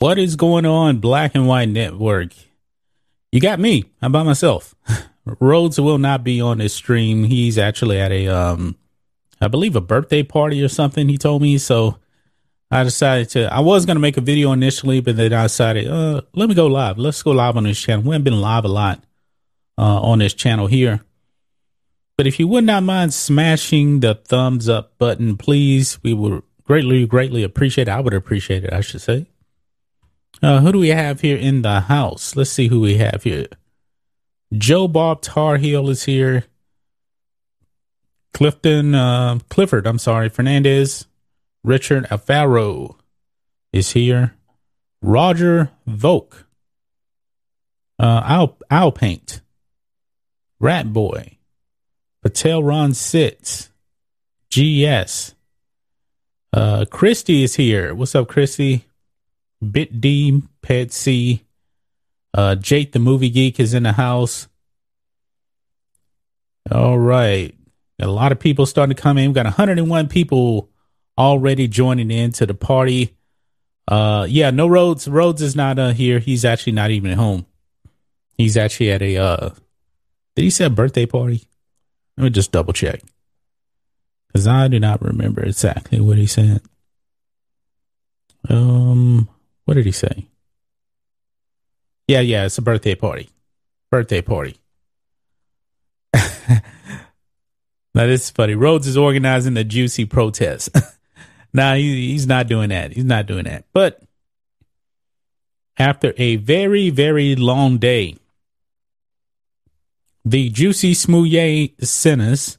What is going on, Black and White Network? You got me. I'm by myself. Rhodes will not be on this stream. He's actually at a, um, I believe a birthday party or something. He told me so. I decided to. I was gonna make a video initially, but then I decided, uh, let me go live. Let's go live on this channel. We haven't been live a lot uh, on this channel here. But if you would not mind smashing the thumbs up button, please, we would greatly, greatly appreciate it. I would appreciate it, I should say. Uh, who do we have here in the house? Let's see who we have here. Joe Bob Tar Heel is here. Clifton uh, Clifford, I'm sorry, Fernandez. Richard Alfaro is here. Roger Volk. Uh, Al, Al Paint. Rat Boy. Patel Ron Sits. GS. Uh, Christy is here. What's up, Christy? Bit D, Pet C, uh, Jake the movie geek is in the house. All right. A lot of people starting to come in. We've got 101 people already joining in to the party. Uh, yeah, no Rhodes. Rhodes is not uh, here. He's actually not even at home. He's actually at a, uh, did he say a birthday party? Let me just double check. Because I do not remember exactly what he said. Um, what did he say? Yeah, yeah, it's a birthday party. Birthday party. now this is funny. Rhodes is organizing the juicy protest. nah, he, he's not doing that. He's not doing that. But after a very, very long day, the juicy smoothie sinners,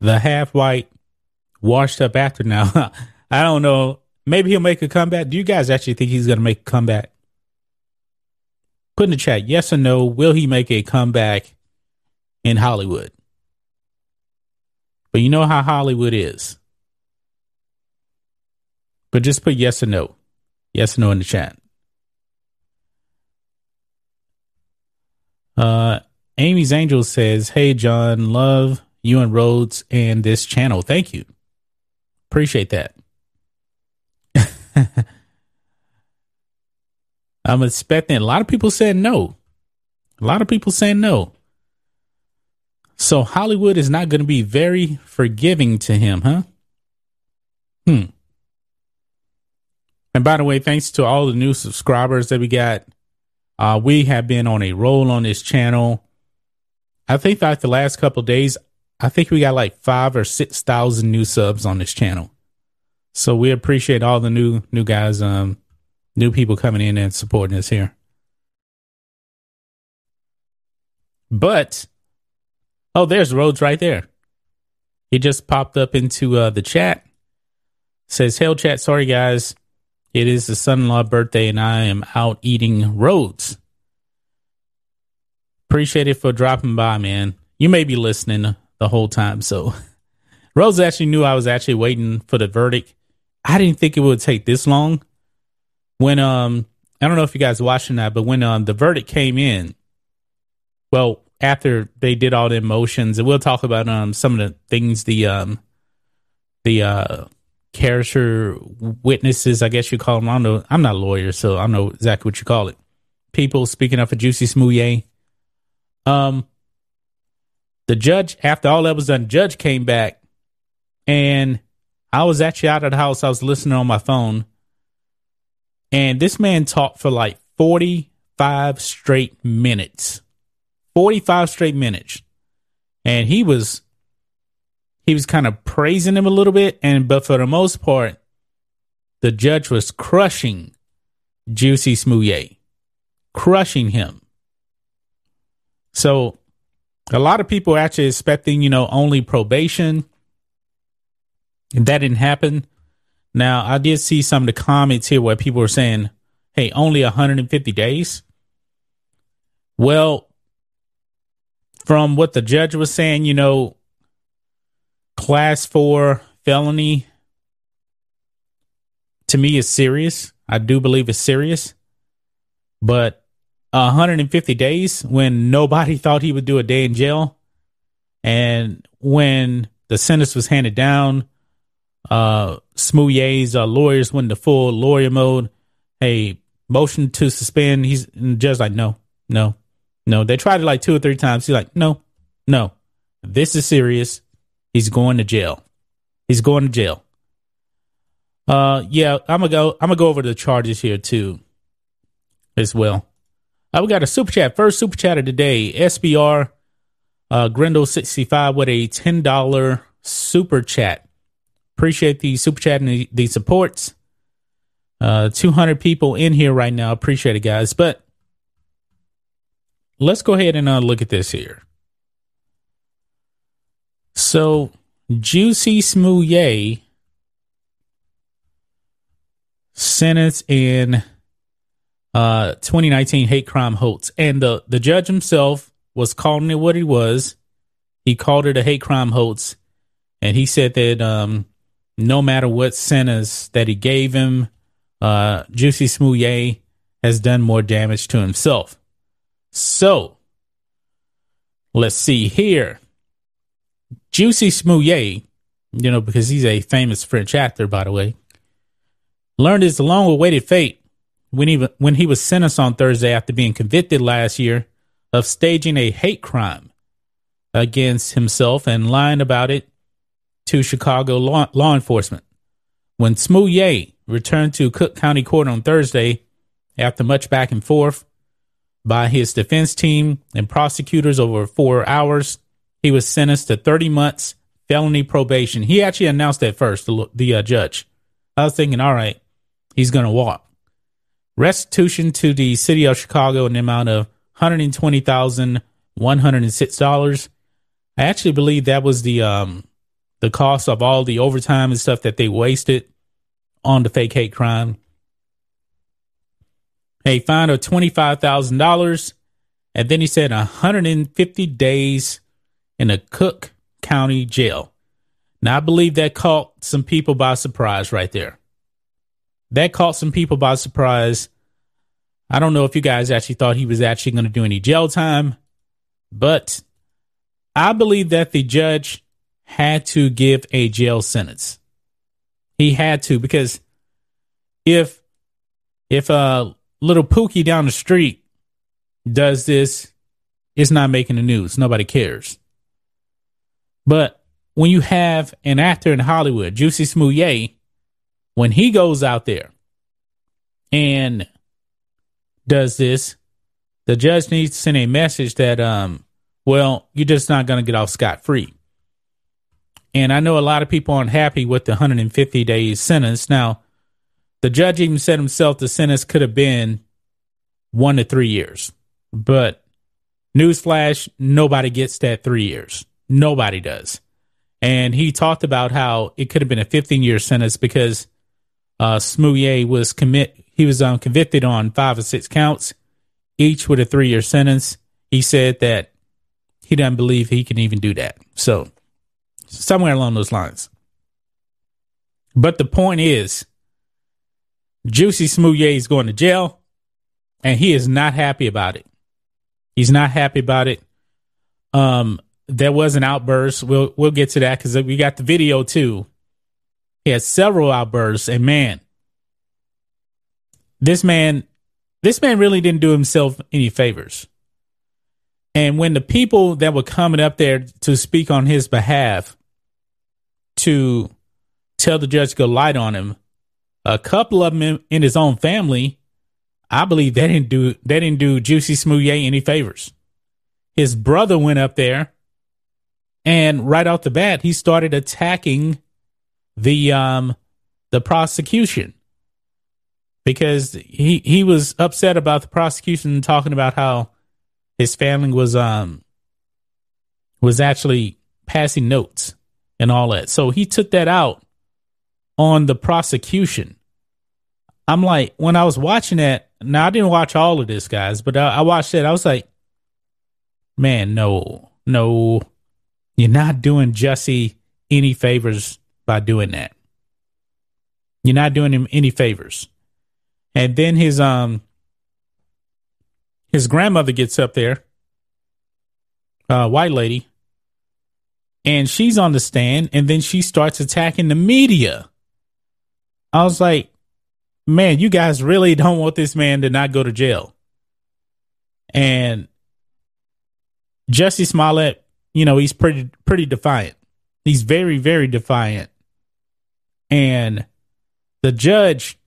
the half white, washed up after now. I don't know Maybe he'll make a comeback. Do you guys actually think he's going to make a comeback? Put in the chat, yes or no. Will he make a comeback in Hollywood? But you know how Hollywood is. But just put yes or no. Yes or no in the chat. Uh, Amy's Angel says, Hey, John, love you and Rhodes and this channel. Thank you. Appreciate that. I'm expecting a lot of people saying no. A lot of people saying no. So Hollywood is not going to be very forgiving to him, huh? Hmm. And by the way, thanks to all the new subscribers that we got. Uh, we have been on a roll on this channel. I think like the last couple days, I think we got like five or six thousand new subs on this channel. So we appreciate all the new new guys, um, new people coming in and supporting us here. But oh, there's Rhodes right there. He just popped up into uh, the chat. Says, "Hell, chat. Sorry, guys. It is the son-in-law birthday, and I am out eating Rhodes. Appreciate it for dropping by, man. You may be listening the whole time, so." Rhodes actually knew I was actually waiting for the verdict I didn't think it would take this long. When um I don't know if you guys watching that, but when um the verdict came in, well, after they did all the motions, and we'll talk about um some of the things the um the uh character witnesses, I guess you call them. I don't know. I'm not a lawyer, so I don't know exactly what you call it. People speaking up for Juicy Smollett. Um, the judge, after all that was done, judge came back and I was actually out of the house. I was listening on my phone. And this man talked for like 45 straight minutes. 45 straight minutes. And he was he was kind of praising him a little bit and but for the most part the judge was crushing Juicy Smollett. Crushing him. So a lot of people are actually expecting, you know, only probation that didn't happen. Now, I did see some of the comments here where people were saying, hey, only 150 days. Well, from what the judge was saying, you know, class four felony to me is serious. I do believe it's serious. But 150 days when nobody thought he would do a day in jail and when the sentence was handed down, uh, Smollett's uh, lawyers went to full lawyer mode. Hey, motion to suspend. He's and the judge like, no, no, no. They tried it like two or three times. He's like, no, no, this is serious. He's going to jail. He's going to jail. Uh, yeah, I'm gonna go. I'm gonna go over the charges here too, as well. Uh, we got a super chat. First super chat of the day. SBR uh, Grindle sixty five with a ten dollar super chat. Appreciate the super chat and the, the supports. Uh, 200 people in here right now. Appreciate it, guys. But let's go ahead and uh, look at this here. So, Juicy Smollett sentenced in uh 2019 hate crime hoax, and the the judge himself was calling it what he was. He called it a hate crime hoax, and he said that um no matter what sentence that he gave him, uh, Jussie Smollett has done more damage to himself. So, let's see here. Juicy Smollett, you know, because he's a famous French actor, by the way, learned his long-awaited fate when he when he was sentenced on Thursday after being convicted last year of staging a hate crime against himself and lying about it to Chicago law, law enforcement. When Smollett returned to Cook County Court on Thursday, after much back and forth by his defense team and prosecutors over four hours, he was sentenced to 30 months felony probation. He actually announced that first, the, the uh, judge. I was thinking, all right, he's going to walk. Restitution to the city of Chicago in the amount of $120,106. I actually believe that was the um, the cost of all the overtime and stuff that they wasted on the fake hate crime. A fine of $25,000. And then he said 150 days in a Cook County jail. Now, I believe that caught some people by surprise right there. That caught some people by surprise. I don't know if you guys actually thought he was actually going to do any jail time, but I believe that the judge had to give a jail sentence. He had to because if if a little Pookie down the street does this, it's not making the news. Nobody cares. But when you have an actor in Hollywood, Juicy Smollett, when he goes out there and does this, the judge needs to send a message that, um, well, you're just not going to get off scot free. And I know a lot of people aren't happy with the 150 days sentence. Now, the judge even said himself the sentence could have been one to three years. But newsflash, nobody gets that three years. Nobody does. And he talked about how it could have been a 15 year sentence because uh, was commit. He was um, convicted on five or six counts, each with a three year sentence. He said that he doesn't believe he can even do that. So somewhere along those lines. But the point is, Juicy Smollett is going to jail, and he is not happy about it. He's not happy about it. Um, there was an outburst. We'll we'll get to that because we got the video too. He had several outbursts, and man, this man, this man really didn't do himself any favors. And when the people that were coming up there to speak on his behalf to tell the judge to go light on him. A couple of them in, his own family, I believe they didn't do they didn't do Jussie Smollett any favors. His brother went up there, and right off the bat, he started attacking the um the prosecution because he he was upset about the prosecution talking about how his family was um was actually passing notes and all that. So he took that out on the prosecution. I'm like, when I was watching that, now I didn't watch all of this, guys, but I, I watched it. I was like, man, no, no, you're not doing Jesse any favors by doing that. You're not doing him any favors. And then his um his grandmother gets up there, uh, white lady, and she's on the stand and then she starts attacking the media. I was like, man, you guys really don't want this man to not go to jail. And Jussie Smollett, you know, he's pretty pretty defiant. He's very very defiant. And the judge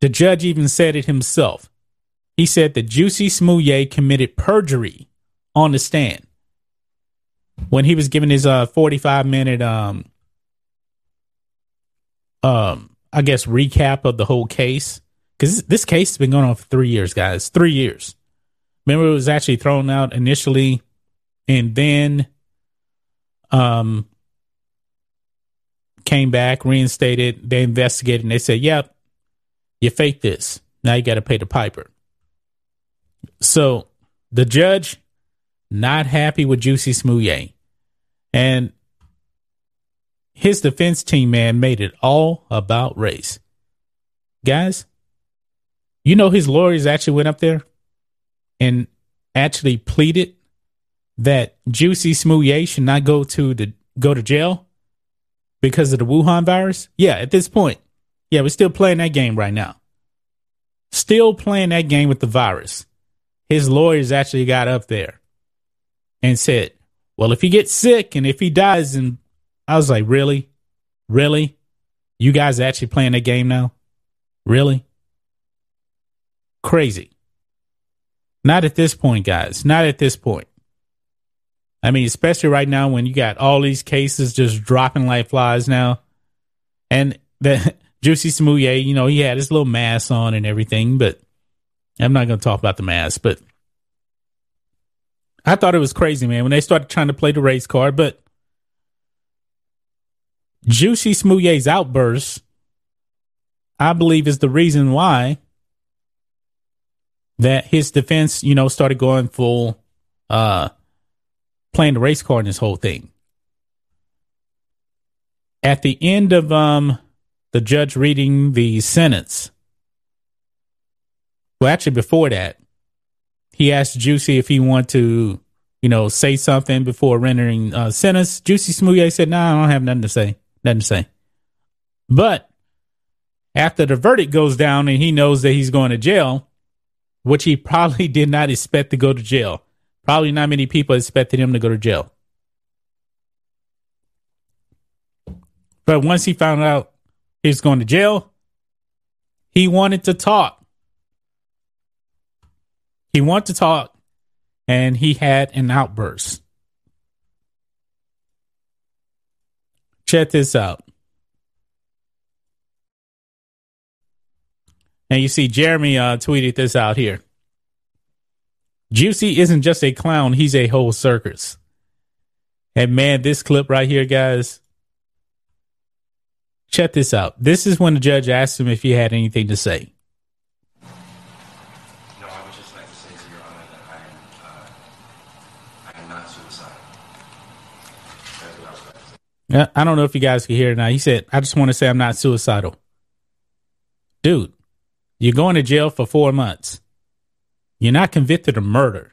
the judge even said it himself. He said that Juicy Smollett committed perjury on the stand when he was giving his uh 45 minute um um I guess recap of the whole case because this case has been going on for three years, guys. Three years. Remember, it was actually thrown out initially, and then um came back, reinstated. They investigated, and they said, "Yep, you faked this. Now you got to pay the piper." So the judge not happy with Juicy Smollett. And his defense team, man, made it all about race. Guys, you know his lawyers actually went up there and actually pleaded that Juicy Smollett should not go to the go to jail because of the Wuhan virus. Yeah, at this point, yeah, we're still playing that game right now. Still playing that game with the virus. His lawyers actually got up there and said, Well, if he gets sick and if he dies, and I was like, Really? Really? You guys are actually playing that game now? Really? Crazy. Not at this point, guys. Not at this point. I mean, especially right now when you got all these cases just dropping like flies now. And the Juicy Smollett, you know, he had his little mask on and everything, but I'm not going to talk about the mask, but I thought it was crazy, man, when they started trying to play the race card. But Juicy Smollett's outburst, I believe, is the reason why that his defense, you know, started going full, uh, playing the race card in this whole thing. At the end of um the judge reading the sentence, well, actually, before that, he asked Juicy if he wanted to, you know, say something before rendering uh, sentence. Juicy Smollett said, "No, nah, I don't have nothing to say. Nothing to say." But after the verdict goes down and he knows that he's going to jail, which he probably did not expect to go to jail. Probably not many people expected him to go to jail. But once he found out he was going to jail, he wanted to talk. He wanted to talk and he had an outburst. Check this out. And you see, Jeremy uh, tweeted this out here. Juicy isn't just a clown, he's a whole circus. And man, this clip right here, guys, check this out. This is when the judge asked him if he had anything to say. I don't know if you guys can hear it now. He said, I just want to say I'm not suicidal. Dude, you're going to jail for four months. You're not convicted of murder.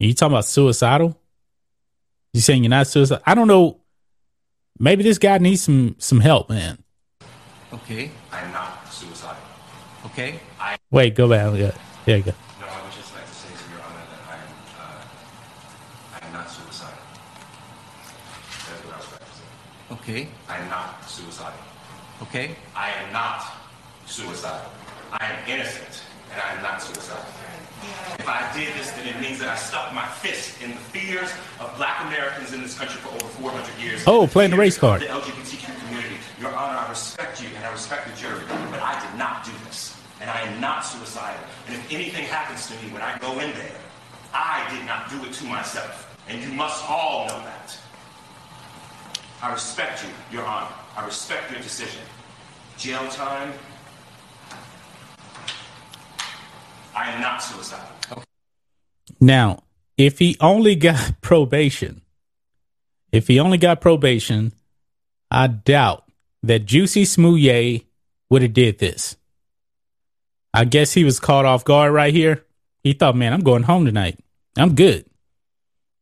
Are you talking about suicidal? You saying you're not suicidal? I don't know. Maybe this guy needs some some help, man. Okay. I'm not suicidal. Okay. I Wait, go back. Yeah, there you go. Okay. I am not suicidal. Okay. I am not suicidal. I am innocent, and I am not suicidal. If I did this, then it means that I stuck my fist in the fears of black Americans in this country for over 400 years. Oh, playing the race card. The LGBTQ community. Your Honor, I respect you and I respect the jury, but I did not do this. And I am not suicidal. And if anything happens to me when I go in there, I did not do it to myself. And you must all know that. I respect you, Your Honor. I respect your decision. Jail time. I am not suicidal. Now, if he only got probation, if he only got probation, I doubt that Juicy Smollett would have did this. I guess he was caught off guard right here. He thought, man, I'm going home tonight. I'm good.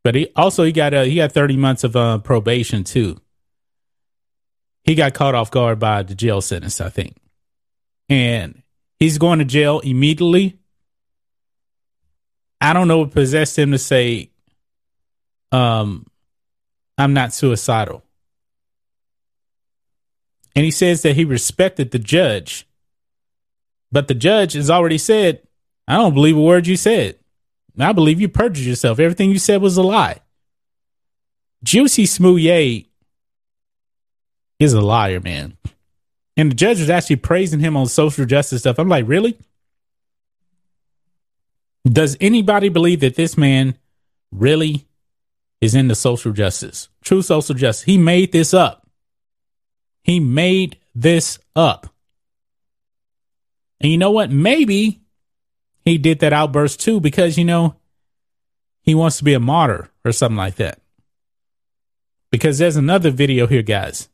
But he also he got uh, he got 30 months of uh, probation too he got caught off guard by the jail sentence, I think. and he's going to jail immediately. I don't know what possessed him to say, um, I'm not suicidal. And he says that he respected the judge. But the judge has already said, I don't believe a word you said. I believe you perjured yourself. Everything you said was a lie. Juicy Smollett is a liar, man. And the judge was actually praising him on social justice stuff. I'm like, really? Does anybody believe that this man really is into social justice? True social justice. He made this up. He made this up. And you know what? Maybe he did that outburst too because, you know, he wants to be a martyr or something like that. Because there's another video here, guys.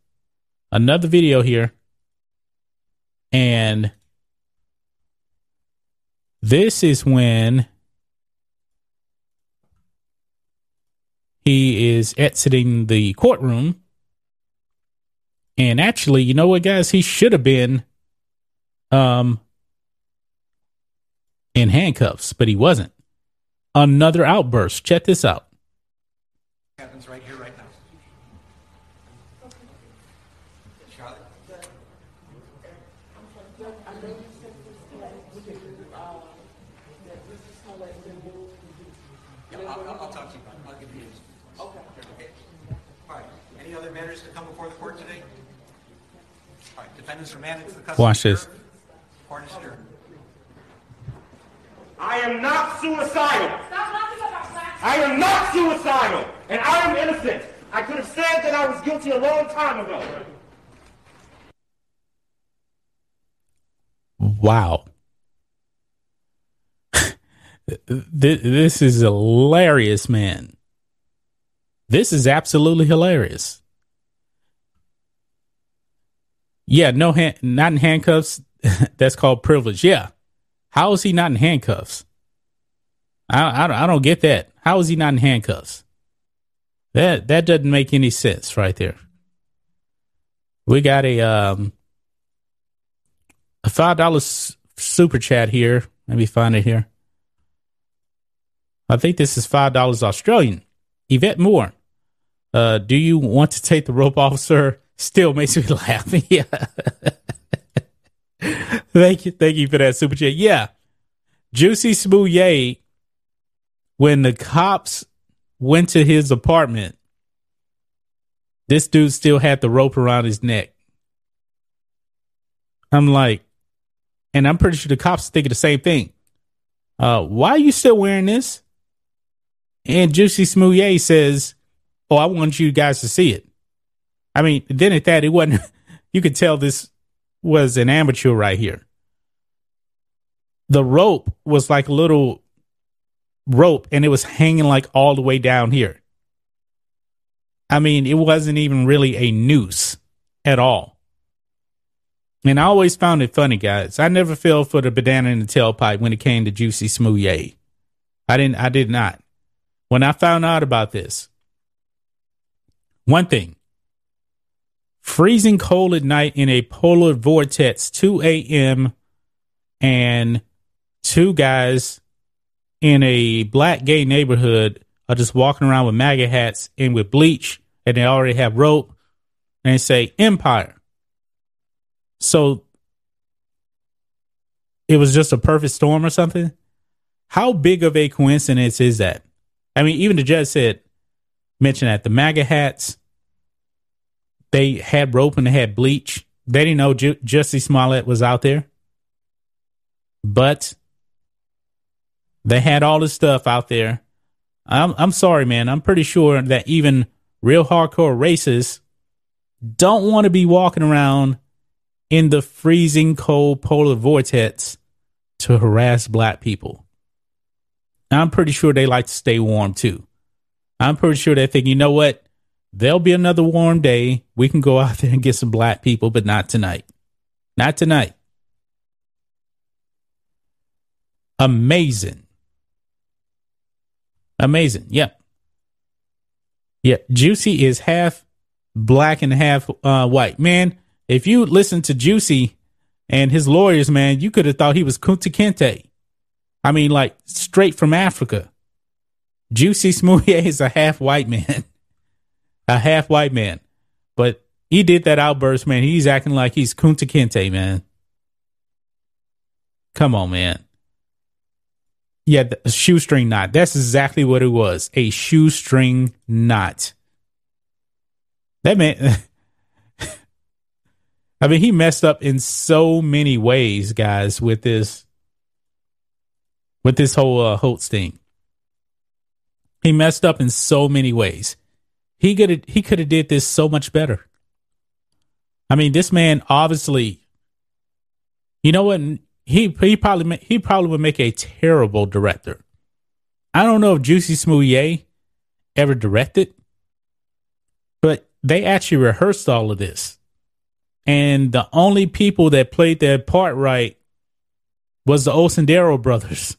Another video here. And this is when he is exiting the courtroom. And actually, you know what, guys? He should have been um, in handcuffs, but he wasn't. Another outburst. Check this out. Happens right here, right now. Charlotte? Yeah, I'll, I'll, I'll talk to you about it. I'll give you news. Okay. Okay. All right. Any other matters to come before the court today? All right. Defendants remanded to the custody. Watch this. Court is adjourned. I am not suicidal. Stop talking about black I am not suicidal. And I am innocent. I could have said that I was guilty a long time ago. Wow. Th- this is hilarious, man. This is absolutely hilarious. Yeah, no hand, not in handcuffs. That's called privilege. Yeah. How is he not in handcuffs? I, I, don't- I don't get that. How is he not in handcuffs? That that doesn't make any sense right there. We got a um a five dollars super chat here. Let me find it here. I think this is five dollars Australian. Yvette Moore. Uh, do you want to take the rope off, sir? Still makes me laugh. yeah. thank you, thank you for that super chat. Yeah. Juicy Smollett, when the cops went to his apartment, this dude still had the rope around his neck. I'm like, and I'm pretty sure the cops thinking the same thing. Uh, why are you still wearing this? And Juicy Smollett says, "Oh, I want you guys to see it." I mean, then at that, it wasn't. You could tell this was an amateur right here. The rope was like a little rope, and it was hanging like all the way down here. I mean, it wasn't even really a noose at all. And I always found it funny, guys. I never fell for the banana in the tailpipe when it came to Juicy Smollett. I didn't. I did not. When I found out about this, one thing: freezing cold at night in a polar vortex, 2 a.m., and two guys in a black gay neighborhood are just walking around with MAGA hats and with bleach, and they already have rope, and they say Empire. So it was just a perfect storm or something. How big of a coincidence is that? I mean, even the judge said, mentioned that the MAGA hats, they had rope and they had bleach. They didn't know Ju- Jussie Smollett was out there, but they had all this stuff out there. I'm I'm sorry, man. I'm pretty sure that even real hardcore racists don't want to be walking around in the freezing cold polar vortex to harass black people. I'm pretty sure they like to stay warm too. I'm pretty sure they think, you know what? There'll be another warm day. We can go out there and get some black people, but not tonight. Not tonight. Amazing. Amazing. Yep. Yeah. Juicy is half black and half uh, white. Man, if you listen to Juicy, and his lawyers, man, you could have thought he was Kunta Kinte. I mean, like straight from Africa. Juicy Smollett is a half white man, a half white man, but he did that outburst, man. He's acting like he's Kunta Kinte, man. Come on, man. Yeah, a shoestring knot. That's exactly what it was. A shoestring knot. That man, I mean, he messed up in so many ways, guys, with this, with this whole uh, hoax thing. He messed up in so many ways. He could he could have did this so much better. I mean, this man obviously, you know what? He he probably he probably would make a terrible director. I don't know if Juicy Smollett ever directed, but they actually rehearsed all of this, and the only people that played their part right was the Osundairo brothers.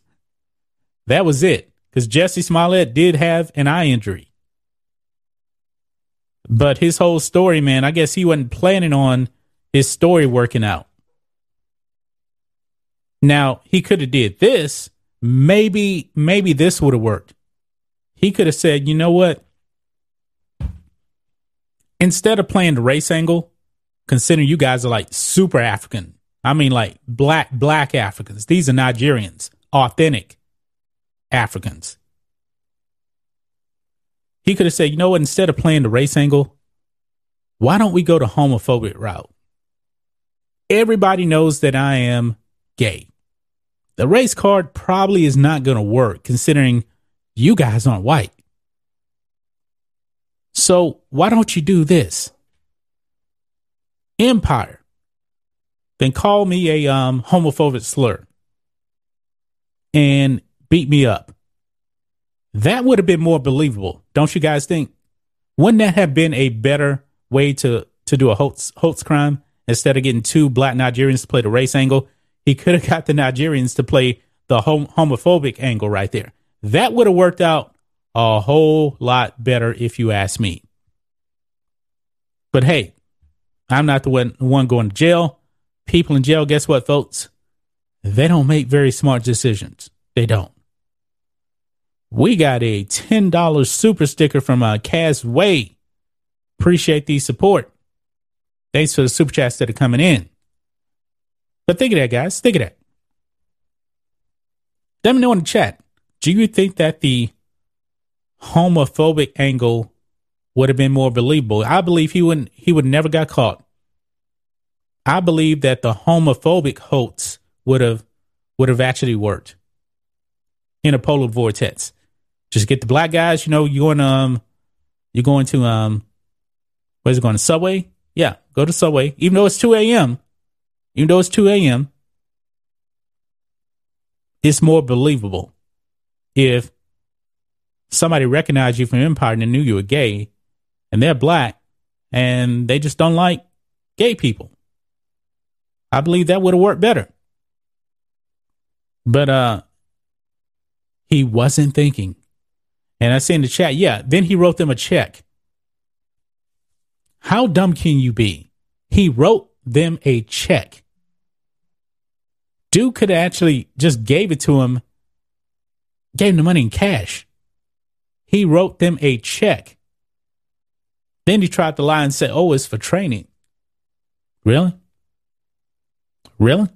That was it, because Jesse Smollett did have an eye injury. But his whole story, man, I guess he wasn't planning on his story working out. Now, he could have did this. Maybe maybe this would have worked. He could have said, "You know what? Instead of playing the race angle, consider you guys are like super African. I mean like black black Africans. These are Nigerians, authentic Africans. He could have said, you know what, instead of playing the race angle, why don't we go the homophobic route? Everybody knows that I am gay. The race card probably is not going to work considering you guys aren't white. So why don't you do this? Empire. Then call me a um, homophobic slur and beat me up. That would have been more believable, don't you guys think? Wouldn't that have been a better way to to do a hoax, hoax crime instead of getting two black Nigerians to play the race angle? He could have got the Nigerians to play the hom- homophobic angle right there. That would have worked out a whole lot better if you ask me. But hey, I'm not the one, one going to jail. People in jail, guess what, folks? They don't make very smart decisions. They don't. We got a $10 super sticker from uh, Kaz Way. Appreciate the support. Thanks for the super chats that are coming in. But think of that, guys. Think of that. Let me know in the chat. Do you think that the homophobic angle would have been more believable? I believe he wouldn't. He would never got caught. I believe that the homophobic hoax would have would have actually worked in a polar vortex. Just get the black guys. You know, you're going um, you're going to um, where's it going to Subway? Yeah, go to Subway. Even though it's two a.m., even though it's two a.m., it's more believable if somebody recognized you from Empire and knew you were gay, and they're black, and they just don't like gay people. I believe that would have worked better. But uh he wasn't thinking. And I say in the chat, yeah, then he wrote them a check. How dumb can you be? He wrote them a check. Dude could actually just gave it to him, gave him the money in cash. He wrote them a check. Then he tried to lie and say, oh, it's for training. Really? Really?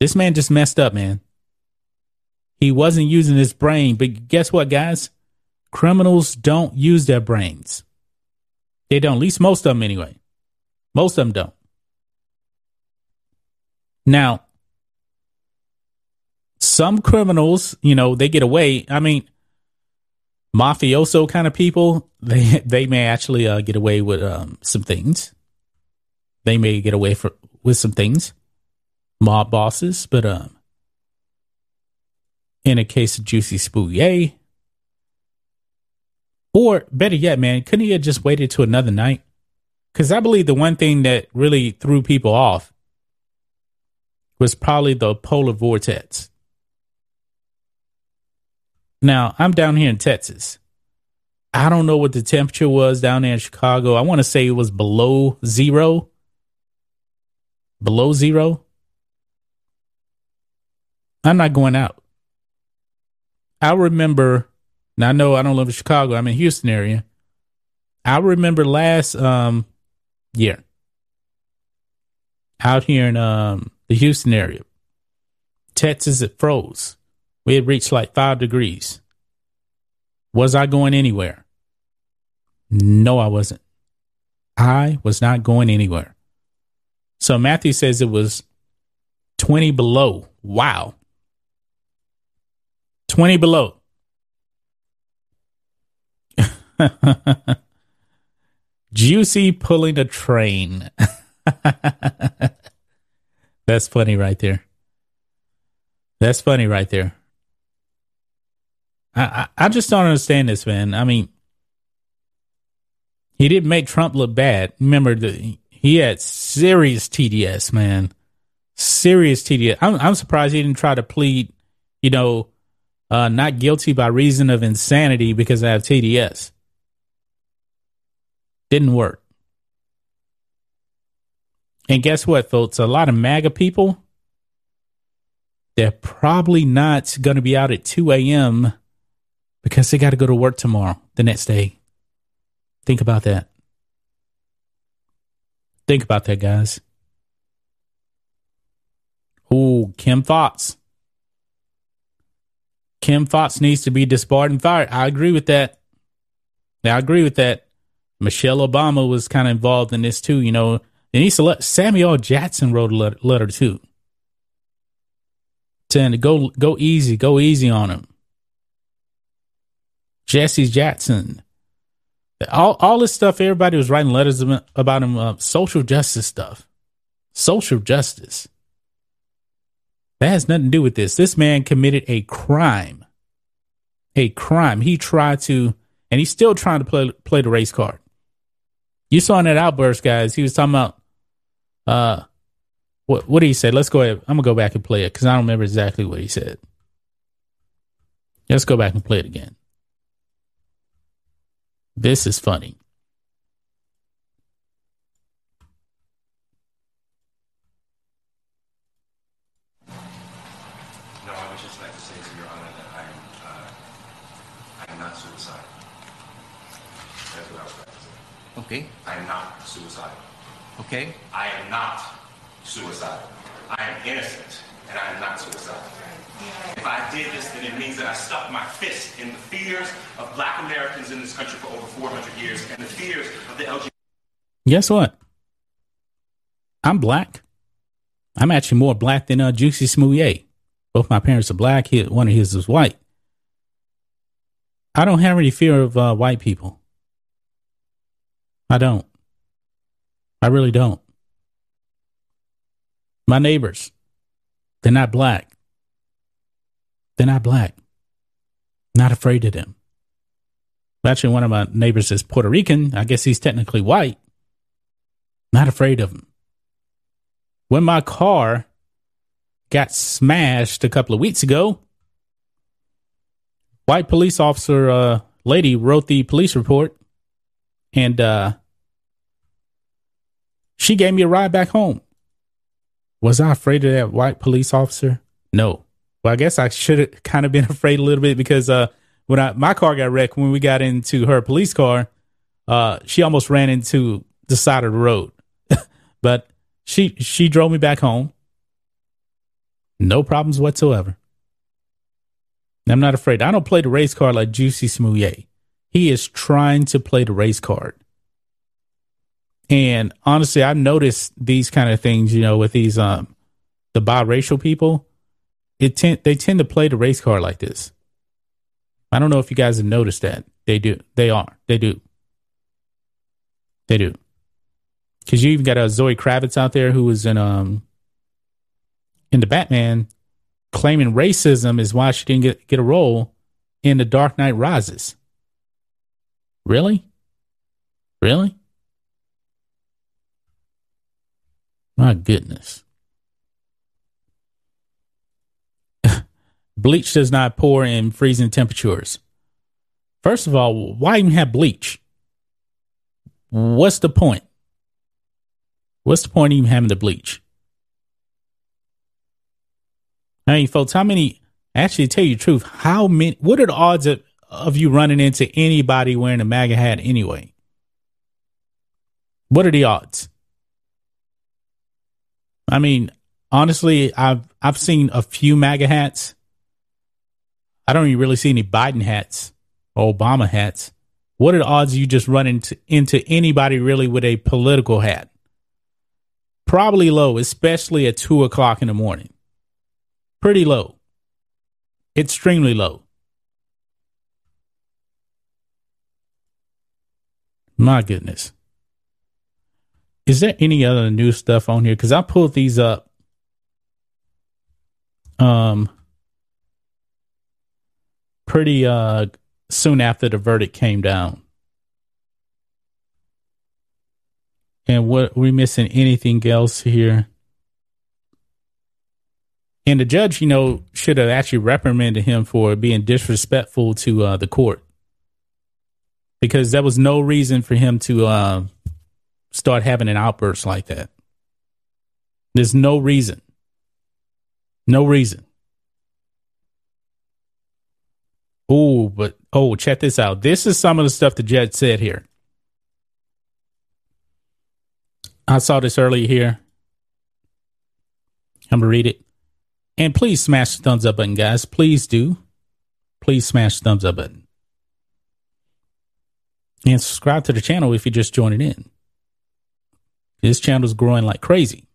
This man just messed up, man. He wasn't using his brain. But guess what, guys? Criminals don't use their brains. They don't, at least most of them anyway. Most of them don't. Now, some criminals, you know, they get away. I mean, mafioso kind of people, they they may actually uh, get away with um, some things. They may get away for, with some things. Mob bosses, but um, in a case of Juicy Smollett. Or better yet, man, couldn't he have just waited to another night? Because I believe the one thing that really threw people off was probably the polar vortex. Now, I'm down here in Texas. I don't know what the temperature was down there in Chicago. I want to say it was below zero. below zero, I'm not going out. I remember, now I know I don't live in Chicago, I'm in Houston area. I remember last um year out here in um the Houston area. Texas it froze. We had reached like five degrees. Was I going anywhere? No, I wasn't. I was not going anywhere. So Matthew says it was 20 below. Wow. 20 below. Juicy pulling a train. That's funny right there. That's funny right there. I, I, I just don't understand this, man. I mean, he didn't make Trump look bad. Remember, the, he had serious TDS, man. Serious TDS. I'm, I'm surprised he didn't try to plead, you know, uh, not guilty by reason of insanity because I have TDS. Didn't work. And guess what, folks? A lot of MAGA people, they're probably not going to be out at 2 a.m. because they got to go to work tomorrow, the next day. Think about that. Think about that, guys. Oh, Kim Foxx. Kim Foxx needs to be disbarred and fired. I agree with that. I agree with that. Michelle Obama was kind of involved in this too. You know, and he select Samuel Jackson wrote a letter, letter too, saying to go go easy, go easy on him. Jesse Jackson, all all this stuff. Everybody was writing letters about him. Uh, social justice stuff, social justice. That has nothing to do with this. This man committed a crime. A crime. He tried to, and he's still trying to play play the race card. You saw in that outburst, guys. He was talking about, uh, what what did he say? Let's go ahead. I'm gonna go back and play it because I don't remember exactly what he said. Let's go back and play it again. This is funny. No, I would just like to say to Your Honor that I am, uh, I am not suicidal. That's what I would like to say. Okay, I am not suicidal. okay. I am not suicidal. I am innocent, and I am not suicidal. If I did this, then it means that I stuck my fist in the fears of black Americans in this country for over 400 years and the fears of the LGBT. Guess what? I'm black. I'm actually more black than uh, Juicy Smollett. Both my parents are black. He, one of his is white. I don't have any fear of uh, white people. I don't. I really don't. My neighbors, they're not black. They're not black. Not afraid of them. Actually, one of my neighbors is Puerto Rican. I guess he's technically white. Not afraid of him. When my car got smashed a couple of weeks ago, white police officer uh, lady wrote the police report and uh, she gave me a ride back home. Was I afraid of that white police officer? No. Well, I guess I should have kind of been afraid a little bit because uh, when I my car got wrecked, when we got into her police car, uh, she almost ran into the side of the road. but she she drove me back home. No problems whatsoever. I'm not afraid. I don't play the race card like Juicy Smollett. He is trying to play the race card. And honestly, I've noticed these kind of things, you know, with these um the biracial people it tend they tend to play the race card like this. I don't know if you guys have noticed that. They do. They are. They do. They do. Because you even got a Zoe Kravitz out there who was in um in the Batman claiming racism is why she didn't get, get a role in the Dark Knight Rises. Really? Really? My goodness. bleach does not pour in freezing temperatures. First of all, why even have bleach? What's the point? What's the point of even having the bleach? I mean, folks, how many? Actually, tell you the truth, how many? What are the odds of of you running into anybody wearing a MAGA hat anyway? What are the odds? I mean, honestly, I've I've seen a few MAGA hats. I don't even really see any Biden hats or Obama hats. What are the odds you just run into into anybody really with a political hat? Probably low, especially at two o'clock in the morning. Pretty low. Extremely low. My goodness. Is there any other new stuff on here? Because I pulled these up. Um, pretty uh soon after the verdict came down. And what we missing anything else here? And the judge, you know, should have actually reprimanded him for being disrespectful to uh, the court because there was no reason for him to uh, start having an outburst like that. There's no reason. No reason. Oh, but oh, check this out. This is some of the stuff the judge said here. I saw this earlier here. I'm gonna read it. And please smash the thumbs up button, guys. Please do. Please smash the thumbs up button. And subscribe to the channel if you're just joining in. This channel is growing like crazy.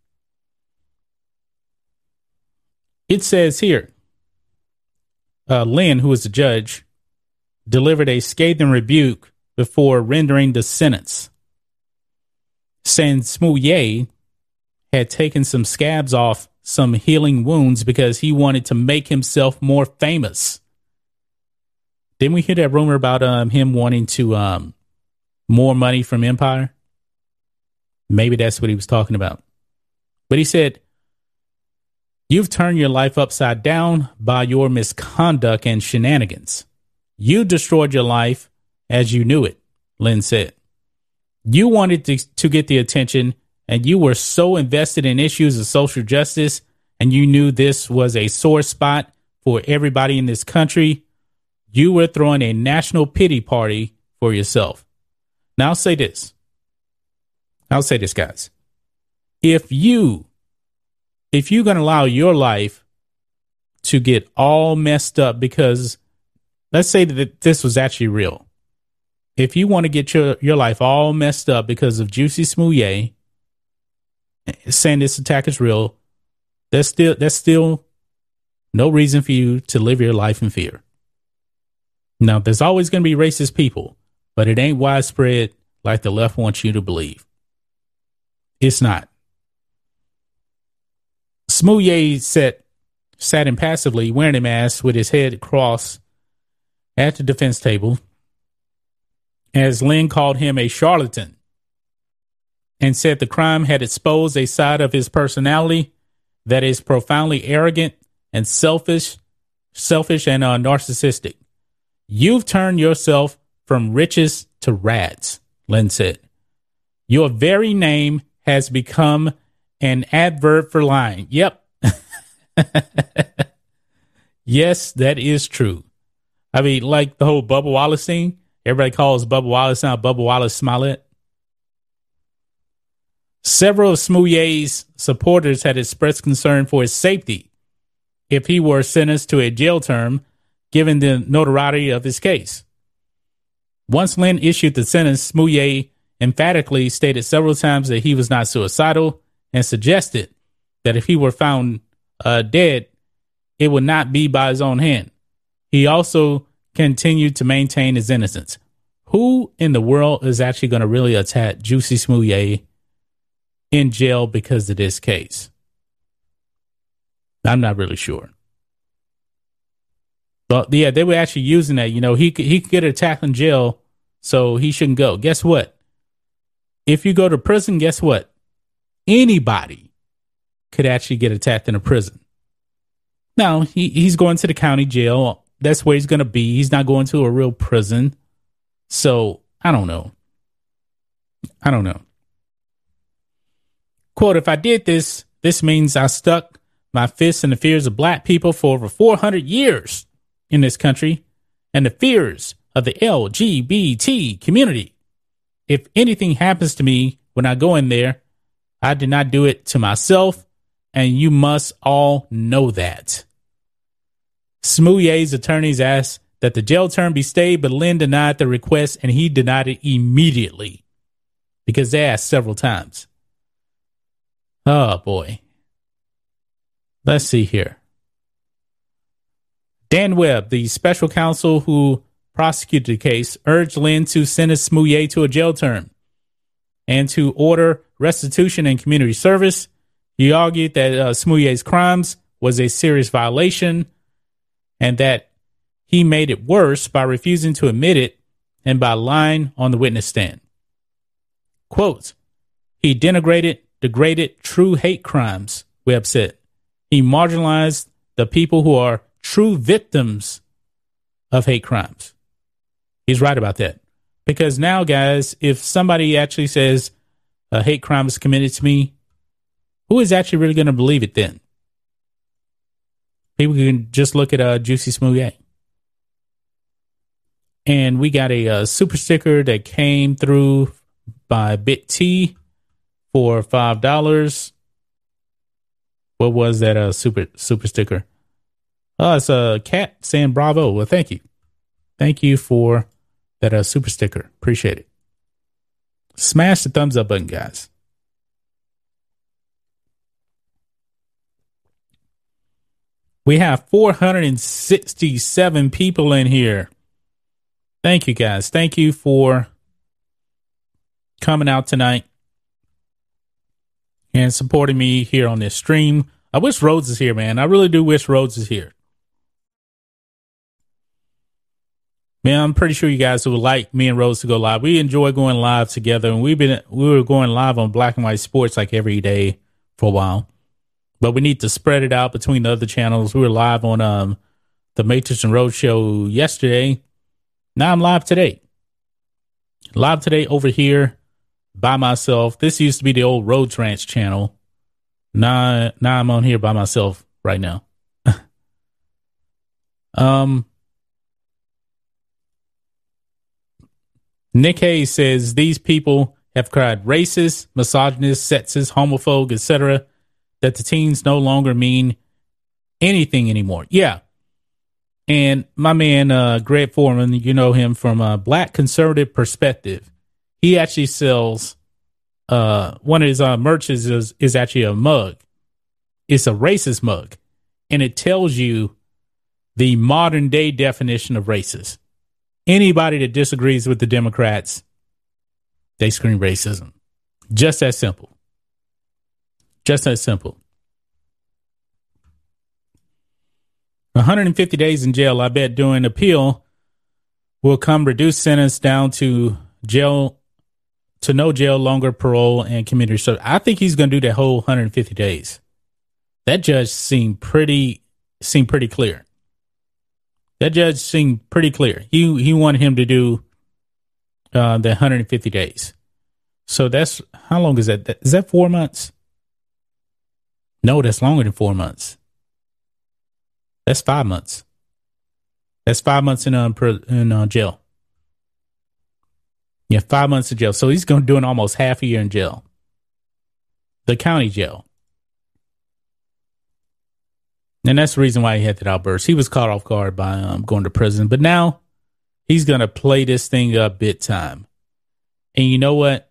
It says here uh, Linn, who is the judge, delivered a scathing rebuke before rendering the sentence, saying Smollett had taken some scabs off some healing wounds because he wanted to make himself more famous. Didn't we hear that rumor about um, him wanting to um, more money from Empire? Maybe that's what he was talking about. But he said, You've turned your life upside down by your misconduct and shenanigans. You destroyed your life as you knew it, Linn said. You wanted to, to get the attention and you were so invested in issues of social justice and you knew this was a sore spot for everybody in this country, you were throwing a national pity party for yourself. Now I'll say this. I'll say this, guys. If you if you're going to allow your life to get all messed up because let's say that this was actually real. If you want to get your, your life all messed up because of Juicy Smollett saying this attack is real, that's still that's still no reason for you to live your life in fear. Now, there's always going to be racist people, but it ain't widespread like the left wants you to believe. It's not. Smollett sat, sat impassively wearing a mask with his head crossed at the defense table as Linn called him a charlatan and said the crime had exposed a side of his personality that is profoundly arrogant and selfish, selfish and uh, narcissistic. You've turned yourself from riches to rats, Linn said. Your very name has become an adverb for lying. Yep. yes, that is true. I mean, like the whole Bubba Wallace thing. Everybody calls Bubba Wallace now Bubba Wallace Smollett. Several of Smollett's supporters had expressed concern for his safety if he were sentenced to a jail term, given the notoriety of his case. Once Linn issued the sentence, Smollett emphatically stated several times that he was not suicidal and suggested that if he were found uh, dead, it would not be by his own hand. He also continued to maintain his innocence. Who in the world is actually going to really attack Juicy Smollett in jail because of this case? I'm not really sure. But yeah, they were actually using that. You know, he could, he could get attacked in jail, so he shouldn't go. Guess what? If you go to prison, guess what? anybody could actually get attacked in a prison. Now, he, he's going to the county jail. That's where he's going to be. He's not going to a real prison. So, I don't know. I don't know. Quote, if I did this, this means I stuck my fists in the fears of black people for over 400 years in this country and the fears of the LGBT community. If anything happens to me when I go in there, I did not do it to myself, and you must all know that. Smollett's attorneys asked that the jail term be stayed, but Linn denied the request and he denied it immediately because they asked several times. Oh boy. Let's see here. Dan Webb, the special counsel who prosecuted the case, urged Linn to sentence Smollett to a jail term and to order restitution and community service. He argued that uh, Smollett's crimes was a serious violation and that he made it worse by refusing to admit it and by lying on the witness stand. Quote, he denigrated, degraded true hate crimes, Webb said. He marginalized the people who are true victims of hate crimes. He's right about that. Because now, guys, if somebody actually says a hate crime is committed to me, who is actually really going to believe it then? People can just look at uh, Juicy Smoothie. And we got a, a, uh, super sticker that came through by Bit T for five dollars. What was that uh, super super sticker? Oh, it's a cat saying bravo. Well, thank you. Thank you for that uh, super sticker. Appreciate it. Smash the thumbs up button, guys. We have 467 people in here. Thank you guys. Thank you for coming out tonight and supporting me here on this stream. I wish Rhodes is here, man. I really do wish Rhodes is here. Man, I'm pretty sure you guys would like me and Rose to go live. We enjoy going live together, and we've been we were going live on Black and White Sports like every day for a while but we need to spread it out between the other channels. We were live on um the Matrix and Road show yesterday. Now I'm live today. Live today over here by myself. This used to be the old Roads Ranch channel. Now, now I'm on here by myself right now. um, Nick Hayes says these people have cried racist, misogynist, sexist, homophobe, etc that the teens no longer mean anything anymore. Yeah. And my man, uh, Greg Foreman, you know him from a black conservative perspective. He actually sells, uh, one of his uh, merches is, is actually a mug. It's a racist mug and it tells you the modern day definition of racist. Anybody that disagrees with the Democrats, they scream racism. Just that simple. Just that simple. 150 days in jail, I bet during appeal will come reduced sentence down to jail to no jail, longer parole, and community service. I think he's going to do that whole 150 days. That judge seemed pretty seemed pretty clear. That judge seemed pretty clear. He he wanted him to do uh, the 150 days. So that's how long is that? Is that four months? No, that's longer than four months. That's five months. That's five months in uh, in uh, jail. Yeah, five months in jail. So he's going to do an almost half a year in jail. The county jail. And that's the reason why he had that outburst. He was caught off guard by um, going to prison, but now he's going to play this thing up bit time. And you know what?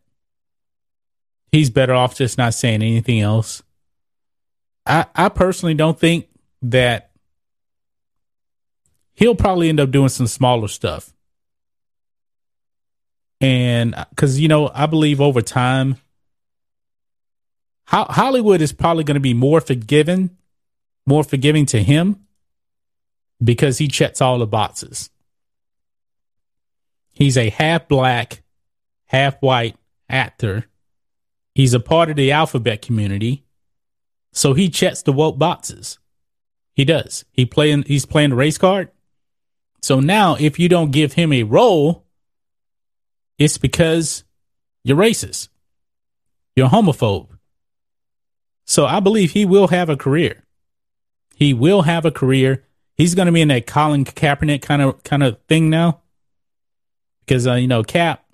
He's better off just not saying anything else I, I personally don't think that he'll probably end up doing some smaller stuff. And because, you know, I believe over time, Hollywood is probably going to be more forgiving, more forgiving to him because he checks all the boxes. He's a half black, half white actor. He's a part of the alphabet community. So he checks the woke boxes. He does. He playing he's playing the race card. So now if you don't give him a role, it's because you're racist. You're homophobe. So I believe he will have a career. He will have a career. He's going to be in that Colin Kaepernick kind of kind of thing now, because uh, you know Cap,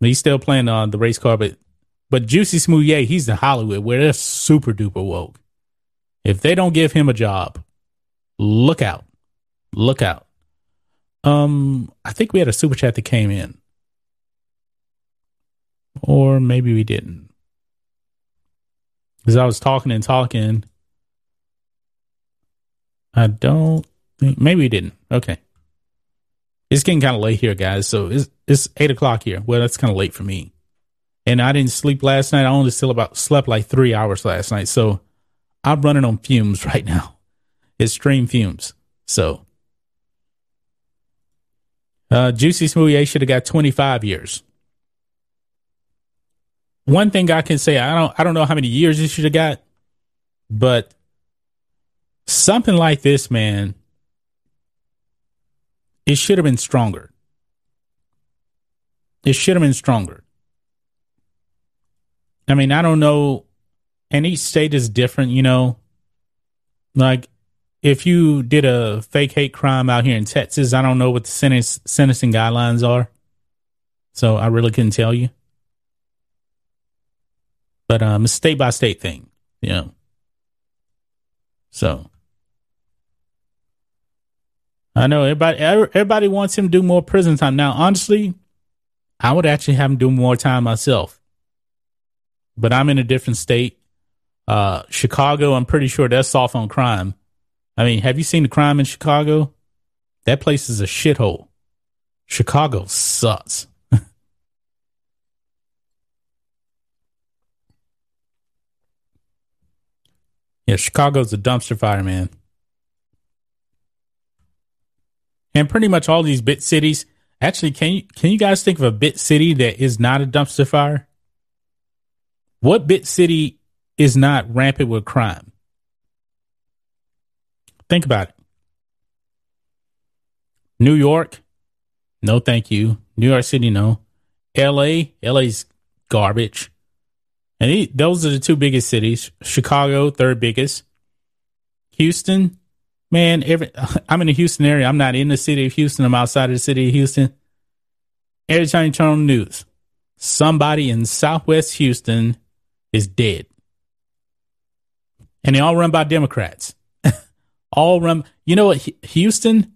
he's still playing on uh, the race car, but but Jussie Smollett, he's in Hollywood where they're super duper woke. If they don't give him a job, look out, look out. Um, I think we had a super chat that came in, or maybe we didn't, because I was talking and talking I don't think maybe he didn't. Okay. It's getting kind of late here, guys. So it's it's eight o'clock here. Well, that's kind of late for me. And I didn't sleep last night. I only still about slept like three hours last night. So I'm running on fumes right now. It's stream fumes. So uh Jussie Smollett should have got 25 years. One thing I can say, I don't I don't know how many years he should have got, but something like this, man, it should have been stronger. It should have been stronger. I mean, I don't know. And each state is different, you know. Like, if you did a fake hate crime out here in Texas, I don't know what the sentence, sentencing guidelines are. So I really couldn't tell you. But um, it's state by state thing, you know. So I know everybody. Everybody wants him to do more prison time. Now, honestly, I would actually have him do more time myself. But I'm in a different state. Uh, Chicago, I'm pretty sure that's soft on crime. I mean, have you seen the crime in Chicago? That place is a shithole. Chicago sucks. yeah, Chicago's a dumpster fire, man. And pretty much all these bit cities. Actually, can you can you guys think of a bit city that is not a dumpster fire? What bit city is not rampant with crime? Think about it. New York, no thank you. New York City, no. L.A., L.A.'s garbage. And he, those are the two biggest cities. Chicago, third biggest. Houston, man, every I'm in the Houston area. I'm not in the city of Houston. I'm outside of the city of Houston. Every time you turn on the news, somebody in Southwest Houston is dead, and they all run by Democrats. all run. You know what? Houston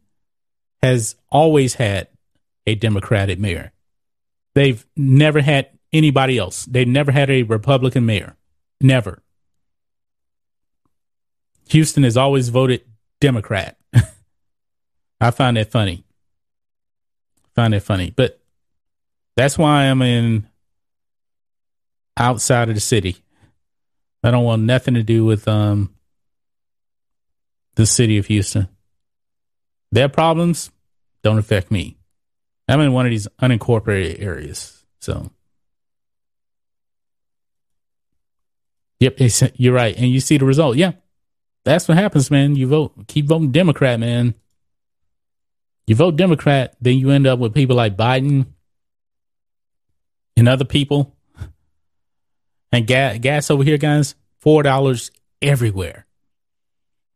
has always had a Democratic mayor. They've never had anybody else. They've never had a Republican mayor. Never. Houston has always voted Democrat. I find that funny. Find that funny. But that's why I'm in outside of the city. I don't want nothing to do with um the city of Houston. Their problems don't affect me. I'm in one of these unincorporated areas. So Yep, you're right. And you see the result. Yeah. That's what happens, man. You vote, keep voting Democrat, man. You vote Democrat, then you end up with people like Biden and other people. And gas, gas over here, guys, four dollars everywhere.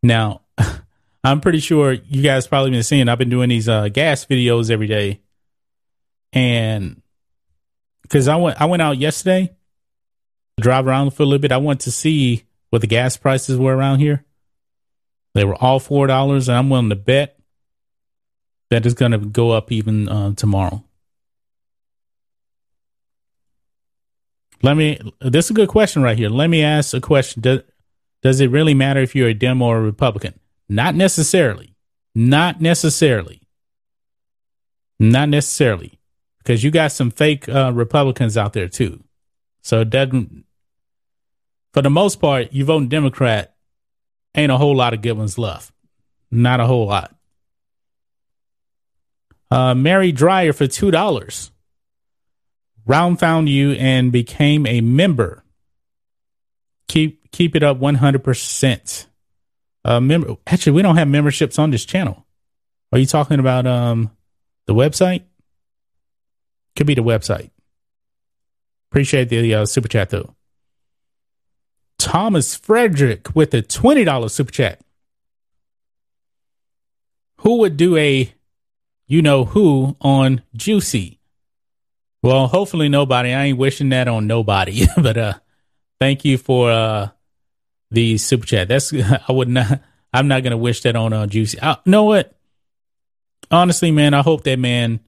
Now, I'm pretty sure you guys probably been seeing. I've been doing these uh, gas videos every day, and because I went, I went out yesterday, drive around for a little bit. I want to see what the gas prices were around here. They were all four dollars, and I'm willing to bet that is going to go up even uh, tomorrow. Let me. This is a good question right here. Let me ask a question. Does, does it really matter if you're a Dem or a Republican? Not necessarily. Not necessarily. Not necessarily, because you got some fake uh, Republicans out there too. So it doesn't. For the most part, you vote Democrat ain't a whole lot of good ones left. Not a whole lot. Uh, Mary Dryer for two dollars. Round found you and became a member. Keep keep it up one hundred percent. Uh, member. Actually, we don't have memberships on this channel. Are you talking about um the website? Could be the website. Appreciate the uh, super chat though. Thomas Frederick with a $20 super chat. who would do a you know who on Juicy? Well, hopefully nobody. I ain't wishing that on nobody, but uh thank you for uh the super chat. That's I would not I'm not gonna wish that on uh Juicy. I, know what? Honestly, man, I hope that man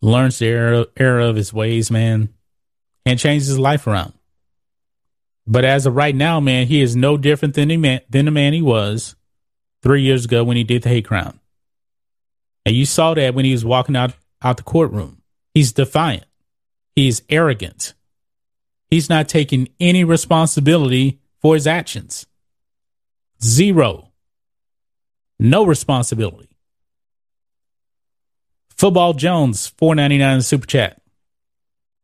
learns the error, error of his ways, man, and changes his life around. But as of right now, man, he is no different than the man, than the man he was three years ago when he did the hate crime. And you saw that when he was walking out, out the courtroom. He's defiant. He's arrogant. He's not taking any responsibility for his actions. Zero. No responsibility. Football Jones, four ninety nine super chat.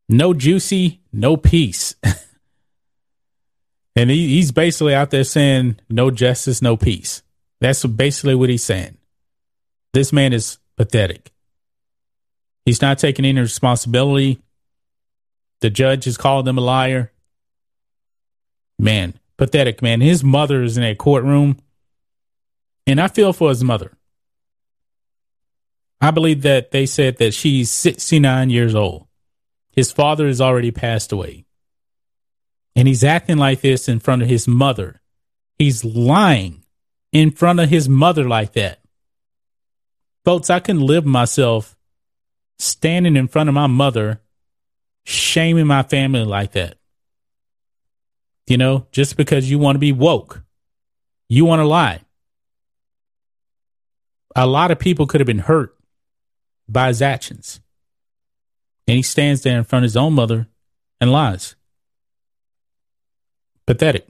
No juicy, no peace. And he, he's basically out there saying, no justice, no peace. That's basically what he's saying. This man is pathetic. He's not taking any responsibility. The judge has called him a liar. Man, pathetic, man. His mother is in a courtroom. And I feel for his mother. I believe that they said that she's 69 years old. His father has already passed away and he's acting like this in front of his mother. He's lying in front of his mother like that. Folks, I couldn't live myself standing in front of my mother, shaming my family like that. You know, just because you want to be woke, you want to lie. A lot of people could have been hurt by his actions. And he stands there in front of his own mother and lies. Pathetic.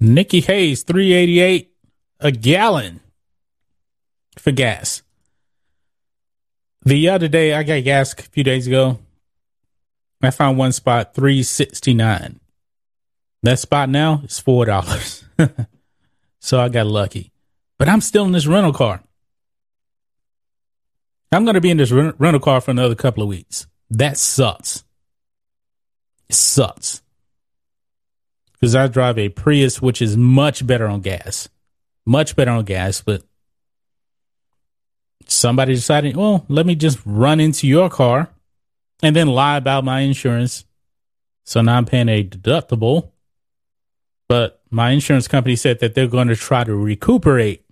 Nikki Hayes, 388 a gallon for gas. The other day, I got gas a few days ago. I found one spot, 369 That spot now is $4. so I got lucky. But I'm still in this rental car. I'm going to be in this rental car for another couple of weeks. That sucks. It sucks. Because I drive a Prius, which is much better on gas. Much better on gas, but somebody decided, well, let me just run into your car and then lie about my insurance. So now I'm paying a deductible. But my insurance company said that they're going to try to recuperate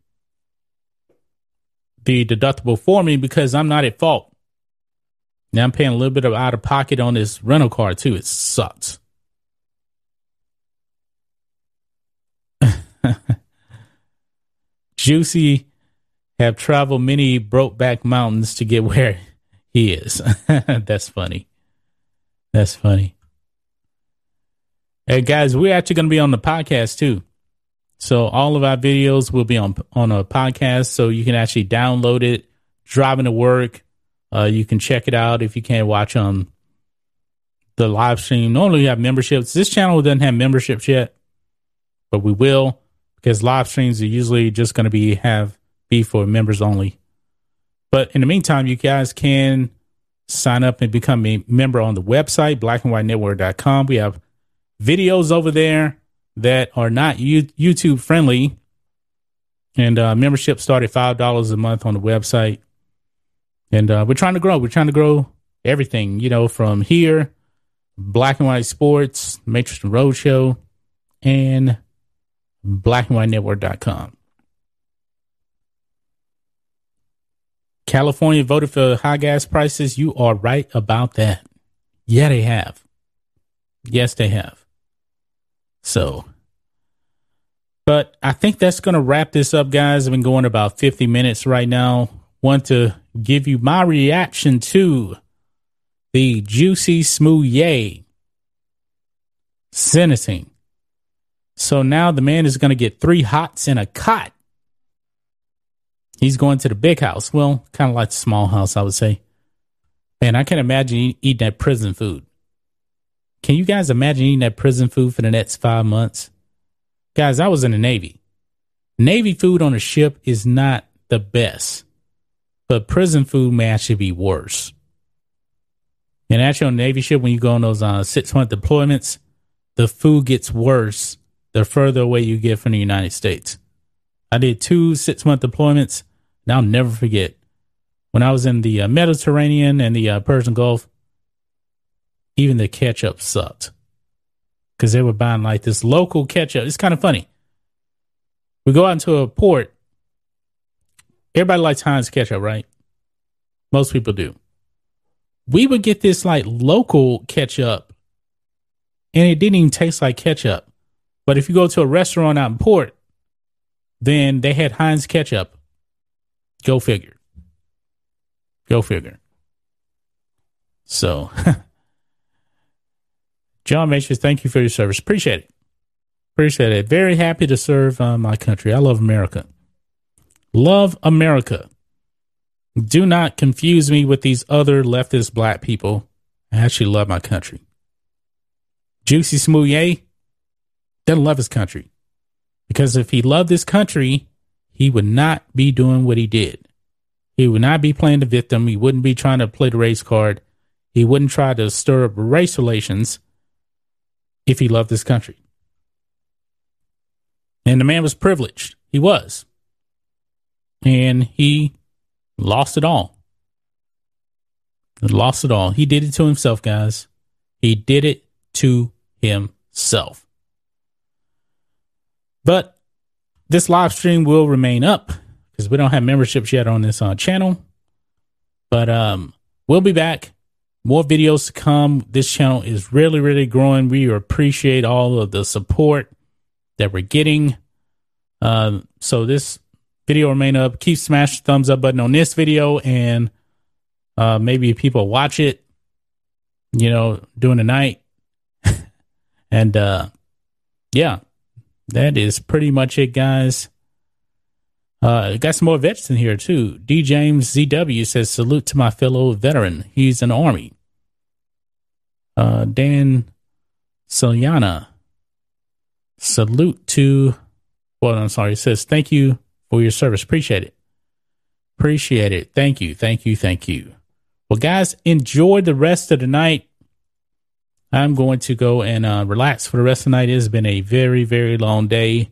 the deductible for me because I'm not at fault. Now I'm paying a little bit of out of pocket on this rental car too. It sucks. Juicy have traveled many brokeback mountains to get where he is. That's funny. That's funny. Hey guys, we're actually going to be on the podcast too. So all of our videos will be on on a podcast, so you can actually download it, driving to work. Uh, you can check it out if you can't watch on the live stream. Normally, we have memberships. This channel doesn't have memberships yet, but we will because live streams are usually just going to be have be for members only. But in the meantime, you guys can sign up and become a member on the website, blackandwhitenetwork.com. We have videos over there that are not YouTube friendly. And uh, membership started five dollars a month on the website. And uh, we're trying to grow. We're trying to grow everything, you know, from here, Black and White Sports, Matrix and Roadshow, and blackandwhitenetwork.com. California voted for high gas prices. You are right about that. Yeah, they have. Yes, they have. So, but I think that's going to wrap this up, guys. I've been going about 50 minutes right now. Want to give you my reaction to the Juicy Smollett sentencing. So now the man is going to get three hots in a cot. He's going to the big house. Well, kind of like the small house, I would say. Man, I can't imagine eating that prison food. Can you guys imagine eating that prison food for the next five months? Guys, I was in the Navy. Navy food on a ship is not the best, but prison food may actually be worse. And actually, on Navy ship, when you go on those uh, six month deployments, the food gets worse the further away you get from the United States. I did two six month deployments, and I'll never forget when I was in the uh, Mediterranean and the uh, Persian Gulf. Even the ketchup sucked because they were buying like this local ketchup. It's kind of funny. We go out into a port. Everybody likes Heinz ketchup, right? Most people do. We would get this like local ketchup, and it didn't even taste like ketchup. But if you go to a restaurant out in port, then they had Heinz ketchup. Go figure. Go figure. So, John Matrix, thank you for your service. Appreciate it. Appreciate it. Very happy to serve uh, my country. I love America. Love America. Do not confuse me with these other leftist black people. I actually love my country. Juicy Smollett doesn't love his country. Because if he loved this country, he would not be doing what he did. He would not be playing the victim. He wouldn't be trying to play the race card. He wouldn't try to stir up race relations if he loved this country. And the man was privileged. He was. And he lost it all. Lost it all. He did it to himself, guys. He did it to himself. But this live stream will remain up because we don't have memberships yet on this uh, channel. But um, we'll be back. More videos to come. This channel is really, really growing. We appreciate all of the support that we're getting. Um, so this video remain up. Keep smash the thumbs up button on this video, and uh, maybe people watch it. You know, during the night, and uh, yeah, that is pretty much it, guys. Uh, got some more vets in here too. D James ZW says salute to my fellow veteran. He's an army. Uh, Dan Saliana, salute to. Well, I'm sorry. He says thank you for your service. Appreciate it. Appreciate it. Thank you. Thank you. Thank you. Well, guys, enjoy the rest of the night. I'm going to go and uh, relax for the rest of the night. It has been a very, very long day,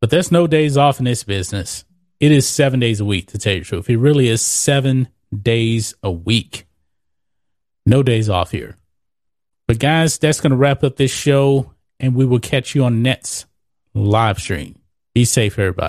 but there's no days off in this business. It is seven days a week, to tell you the truth. It really is seven days a week. No days off here. But guys, that's going to wrap up this show, and we will catch you on next live stream. Be safe, everybody.